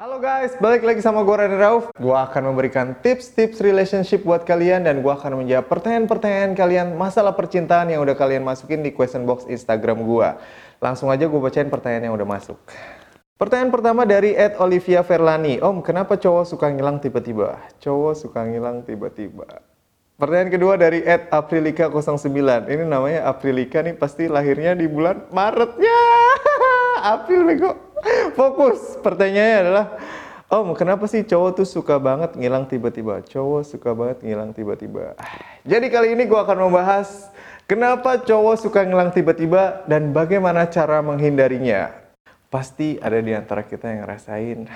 Halo guys, balik lagi sama gue Rani Rauf. Gue akan memberikan tips-tips relationship buat kalian dan gue akan menjawab pertanyaan-pertanyaan kalian masalah percintaan yang udah kalian masukin di question box Instagram gue. Langsung aja gue bacain pertanyaan yang udah masuk. Pertanyaan pertama dari Ed Olivia Verlani. Om, kenapa cowok suka ngilang tiba-tiba? Cowok suka ngilang tiba-tiba. Pertanyaan kedua dari Ed Aprilika 09. Ini namanya Aprilika nih pasti lahirnya di bulan Maretnya. April bego. Fokus. Pertanyaannya adalah, Om, kenapa sih cowok tuh suka banget ngilang tiba-tiba? Cowok suka banget ngilang tiba-tiba. Jadi kali ini gue akan membahas kenapa cowok suka ngilang tiba-tiba dan bagaimana cara menghindarinya. Pasti ada di antara kita yang ngerasain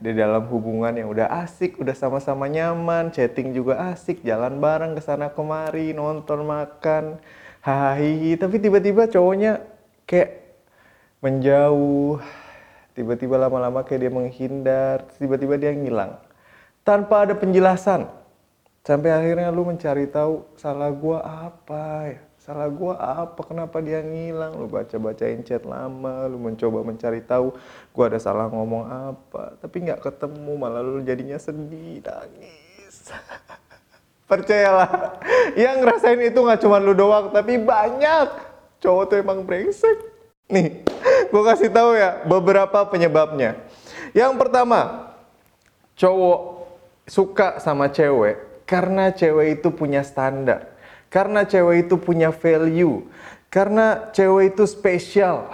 di dalam hubungan yang udah asik, udah sama-sama nyaman, chatting juga asik, jalan bareng ke sana kemari, nonton, makan, hahihi, tapi tiba-tiba cowoknya kayak menjauh, tiba-tiba lama-lama kayak dia menghindar, tiba-tiba dia ngilang. Tanpa ada penjelasan. Sampai akhirnya lu mencari tahu salah gua apa ya? Salah gua apa? Kenapa dia ngilang? Lu baca-bacain chat lama, lu mencoba mencari tahu gua ada salah ngomong apa, tapi nggak ketemu, malah lu jadinya sedih, nangis. Percayalah, yang ngerasain itu nggak cuma lu doang, tapi banyak. Cowok tuh emang brengsek. Nih, gue kasih tahu ya beberapa penyebabnya. Yang pertama, cowok suka sama cewek karena cewek itu punya standar. Karena cewek itu punya value. Karena cewek itu spesial.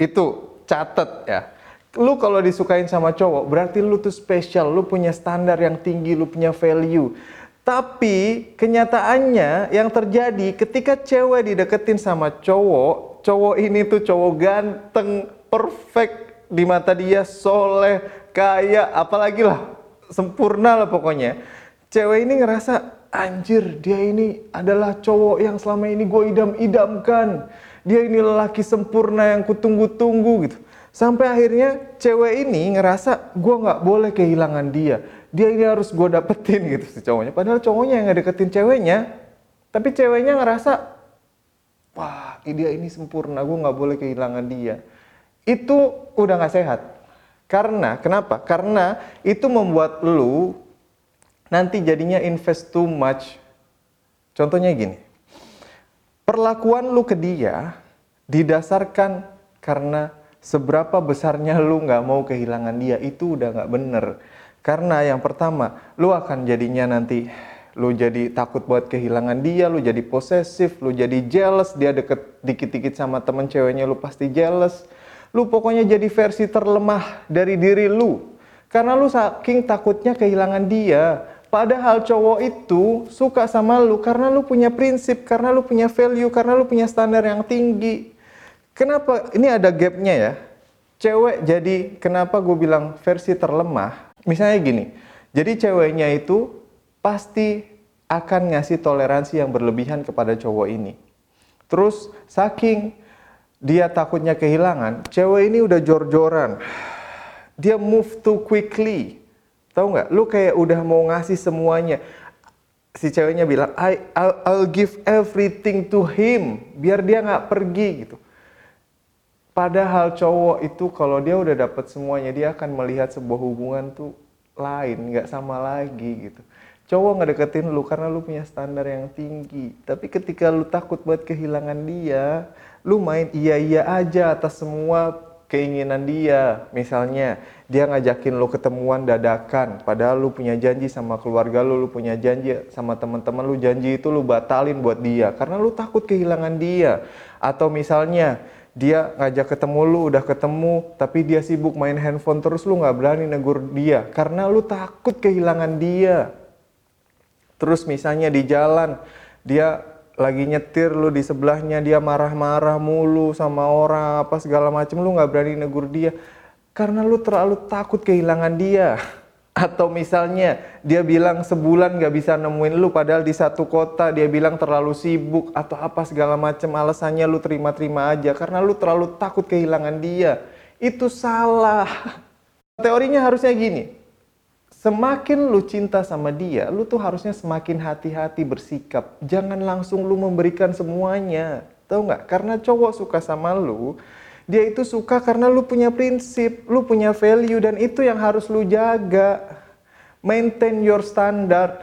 Itu catet ya. Lu kalau disukain sama cowok, berarti lu tuh spesial, lu punya standar yang tinggi, lu punya value. Tapi kenyataannya yang terjadi ketika cewek dideketin sama cowok, cowok ini tuh cowok ganteng, perfect di mata dia, soleh, kaya, apalagi lah, sempurna lah pokoknya. Cewek ini ngerasa, anjir dia ini adalah cowok yang selama ini gue idam-idamkan. Dia ini lelaki sempurna yang kutunggu-tunggu gitu. Sampai akhirnya cewek ini ngerasa gue nggak boleh kehilangan dia. Dia ini harus gue dapetin gitu si cowoknya. Padahal cowoknya yang ngedeketin ceweknya. Tapi ceweknya ngerasa wah dia ini sempurna, gue nggak boleh kehilangan dia. Itu udah nggak sehat. Karena, kenapa? Karena itu membuat lu nanti jadinya invest too much. Contohnya gini, perlakuan lu ke dia didasarkan karena seberapa besarnya lu nggak mau kehilangan dia, itu udah nggak bener. Karena yang pertama, lu akan jadinya nanti lu jadi takut buat kehilangan dia, lu jadi posesif, lu jadi jealous, dia deket dikit-dikit sama temen ceweknya lu pasti jealous. Lu pokoknya jadi versi terlemah dari diri lu. Karena lu saking takutnya kehilangan dia. Padahal cowok itu suka sama lu karena lu punya prinsip, karena lu punya value, karena lu punya standar yang tinggi. Kenapa? Ini ada gapnya ya. Cewek jadi, kenapa gue bilang versi terlemah? Misalnya gini, jadi ceweknya itu pasti akan ngasih toleransi yang berlebihan kepada cowok ini. Terus saking dia takutnya kehilangan, cewek ini udah jor-joran. Dia move too quickly. Tahu nggak? Lu kayak udah mau ngasih semuanya. Si ceweknya bilang, I, I'll, I'll give everything to him. Biar dia nggak pergi gitu. Padahal cowok itu kalau dia udah dapet semuanya, dia akan melihat sebuah hubungan tuh lain, nggak sama lagi gitu cowok ngedeketin lu karena lu punya standar yang tinggi. Tapi ketika lu takut buat kehilangan dia, lu main iya-iya aja atas semua keinginan dia. Misalnya, dia ngajakin lu ketemuan dadakan, padahal lu punya janji sama keluarga lu, lu punya janji sama teman-teman lu, janji itu lu batalin buat dia karena lu takut kehilangan dia. Atau misalnya, dia ngajak ketemu lu udah ketemu tapi dia sibuk main handphone terus lu nggak berani negur dia karena lu takut kehilangan dia Terus misalnya di jalan dia lagi nyetir lu di sebelahnya dia marah-marah mulu sama orang apa segala macem lu nggak berani negur dia. Karena lu terlalu takut kehilangan dia. Atau misalnya dia bilang sebulan nggak bisa nemuin lu padahal di satu kota dia bilang terlalu sibuk atau apa segala macem alasannya lu terima-terima aja. Karena lu terlalu takut kehilangan dia. Itu salah. Teorinya harusnya gini Semakin lu cinta sama dia, lu tuh harusnya semakin hati-hati bersikap. Jangan langsung lu memberikan semuanya. Tahu nggak? Karena cowok suka sama lu, Dia itu suka karena lu punya prinsip, lu punya value dan itu yang harus lu jaga. Maintain your standard,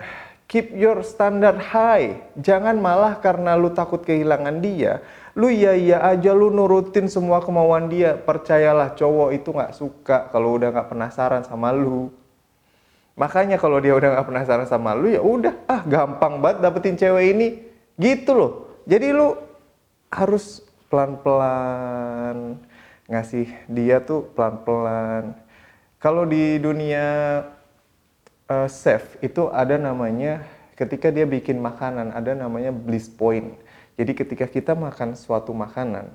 keep your standard high. Jangan malah karena lu takut kehilangan dia, lu iya iya aja lu nurutin semua kemauan dia. Percayalah cowok itu nggak suka kalau udah nggak penasaran sama lu. Makanya kalau dia udah nggak penasaran sama lu ya udah ah gampang banget dapetin cewek ini gitu loh. Jadi lu harus pelan-pelan ngasih dia tuh pelan-pelan. Kalau di dunia uh, chef itu ada namanya ketika dia bikin makanan ada namanya bliss point. Jadi ketika kita makan suatu makanan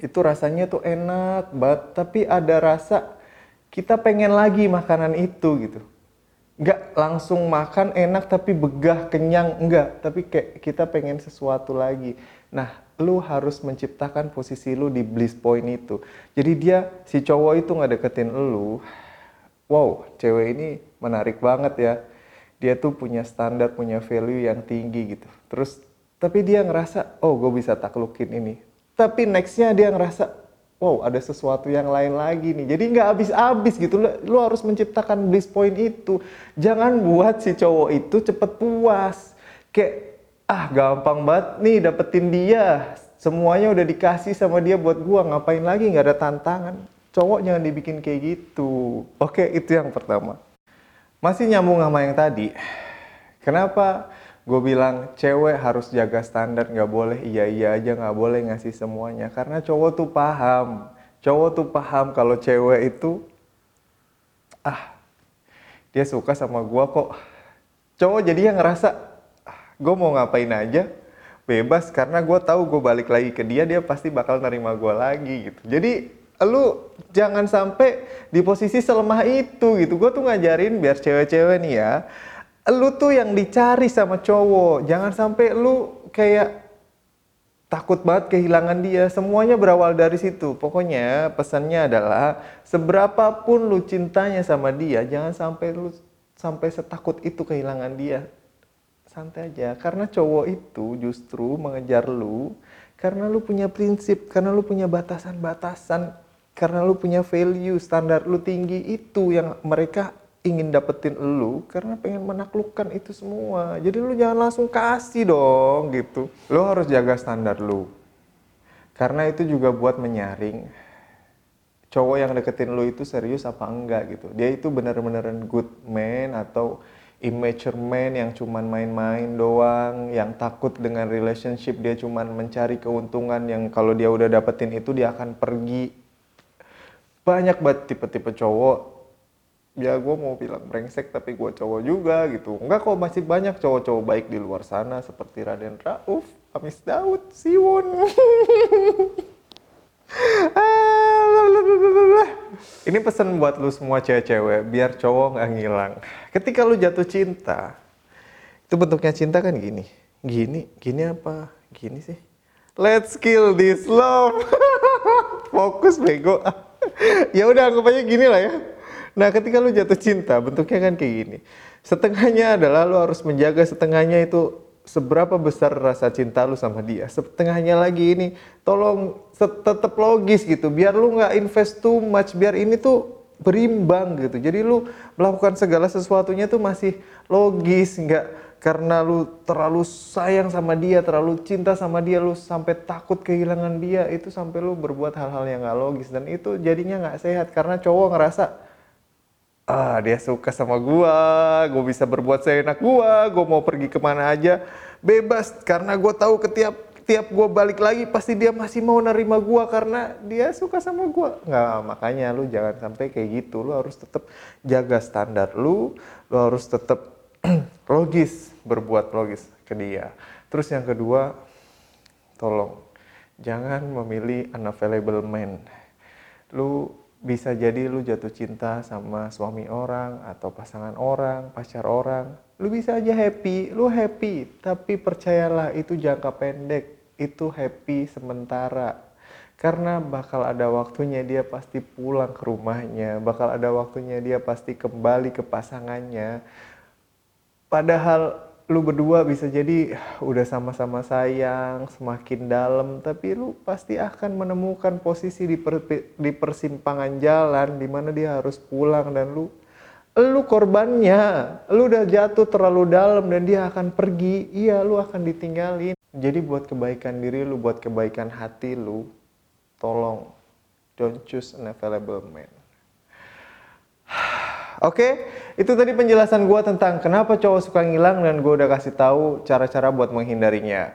itu rasanya tuh enak banget tapi ada rasa kita pengen lagi makanan itu gitu. Nggak langsung makan enak tapi begah kenyang enggak tapi kayak kita pengen sesuatu lagi. Nah lu harus menciptakan posisi lu di bliss point itu. Jadi dia si cowok itu nggak deketin lu wow cewek ini menarik banget ya. Dia tuh punya standar punya value yang tinggi gitu. Terus tapi dia ngerasa oh gue bisa taklukin ini. Tapi nextnya dia ngerasa wow ada sesuatu yang lain lagi nih. Jadi nggak habis-habis gitu. Lu, lu harus menciptakan bliss point itu. Jangan buat si cowok itu cepet puas. Kayak ah gampang banget nih dapetin dia. Semuanya udah dikasih sama dia buat gua. Ngapain lagi nggak ada tantangan. Cowok jangan dibikin kayak gitu. Oke itu yang pertama. Masih nyambung sama yang tadi. Kenapa gue bilang cewek harus jaga standar nggak boleh iya iya aja nggak boleh ngasih semuanya. Karena cowok tuh paham. Cowok tuh paham kalau cewek itu ah dia suka sama gue kok. Cowok jadi yang ngerasa ah, gue mau ngapain aja? Bebas karena gue tahu gue balik lagi ke dia dia pasti bakal nerima gue lagi gitu. Jadi lu jangan sampai di posisi selemah itu gitu. Gue tuh ngajarin biar cewek-cewek nih ya lu tuh yang dicari sama cowok. Jangan sampai lu kayak takut banget kehilangan dia. Semuanya berawal dari situ. Pokoknya pesannya adalah seberapa pun lu cintanya sama dia, jangan sampai lu sampai setakut itu kehilangan dia. Santai aja. Karena cowok itu justru mengejar lu karena lu punya prinsip, karena lu punya batasan-batasan, karena lu punya value, standar lu tinggi itu yang mereka ingin dapetin lu karena pengen menaklukkan itu semua. Jadi lu jangan langsung kasih dong gitu. Lu harus jaga standar lu. Karena itu juga buat menyaring cowok yang deketin lu itu serius apa enggak gitu. Dia itu bener-beneran good man atau immature man yang cuman main-main doang, yang takut dengan relationship, dia cuman mencari keuntungan yang kalau dia udah dapetin itu dia akan pergi. Banyak banget tipe-tipe cowok ya gue mau bilang brengsek tapi gue cowok juga gitu. Enggak kok masih banyak cowok-cowok baik di luar sana seperti Raden Rauf Amis Daud Siwon. Ini pesan buat lu semua cewek-cewek biar cowok nggak ngilang. Ketika lu jatuh cinta itu bentuknya cinta kan gini. Gini gini apa? Gini sih. Let's kill this love. Fokus bego. Ya udah anggap aja gini lah ya Nah, ketika lu jatuh cinta, bentuknya kan kayak gini. Setengahnya adalah lu harus menjaga setengahnya itu seberapa besar rasa cinta lu sama dia. Setengahnya lagi ini tolong tetap logis gitu, biar lu nggak invest too much, biar ini tuh berimbang gitu. Jadi lu melakukan segala sesuatunya tuh masih logis, nggak karena lu terlalu sayang sama dia, terlalu cinta sama dia, lu sampai takut kehilangan dia, itu sampai lu berbuat hal-hal yang gak logis dan itu jadinya nggak sehat karena cowok ngerasa ah dia suka sama gua, gua bisa berbuat seenak gua, gua mau pergi ke mana aja bebas karena gua tahu ketiap tiap gua balik lagi pasti dia masih mau nerima gua karena dia suka sama gua. Nggak, makanya lu jangan sampai kayak gitu. Lu harus tetap jaga standar lu, lu harus tetap logis, berbuat logis ke dia. Terus yang kedua, tolong jangan memilih unavailable man. Lu bisa jadi lu jatuh cinta sama suami orang atau pasangan orang, pacar orang. Lu bisa aja happy, lu happy, tapi percayalah itu jangka pendek, itu happy sementara. Karena bakal ada waktunya dia pasti pulang ke rumahnya, bakal ada waktunya dia pasti kembali ke pasangannya. Padahal lu berdua bisa jadi udah sama-sama sayang, semakin dalam, tapi lu pasti akan menemukan posisi di, per, di persimpangan jalan di mana dia harus pulang dan lu lu korbannya, lu udah jatuh terlalu dalam dan dia akan pergi, iya lu akan ditinggalin. Jadi buat kebaikan diri lu, buat kebaikan hati lu, tolong don't choose an available man. Oke, itu tadi penjelasan gue tentang kenapa cowok suka ngilang dan gue udah kasih tahu cara-cara buat menghindarinya.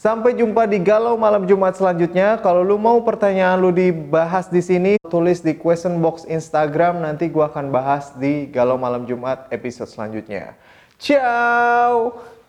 Sampai jumpa di Galau Malam Jumat selanjutnya. Kalau lu mau pertanyaan lu dibahas di sini, tulis di question box Instagram. Nanti gue akan bahas di Galau Malam Jumat episode selanjutnya. Ciao!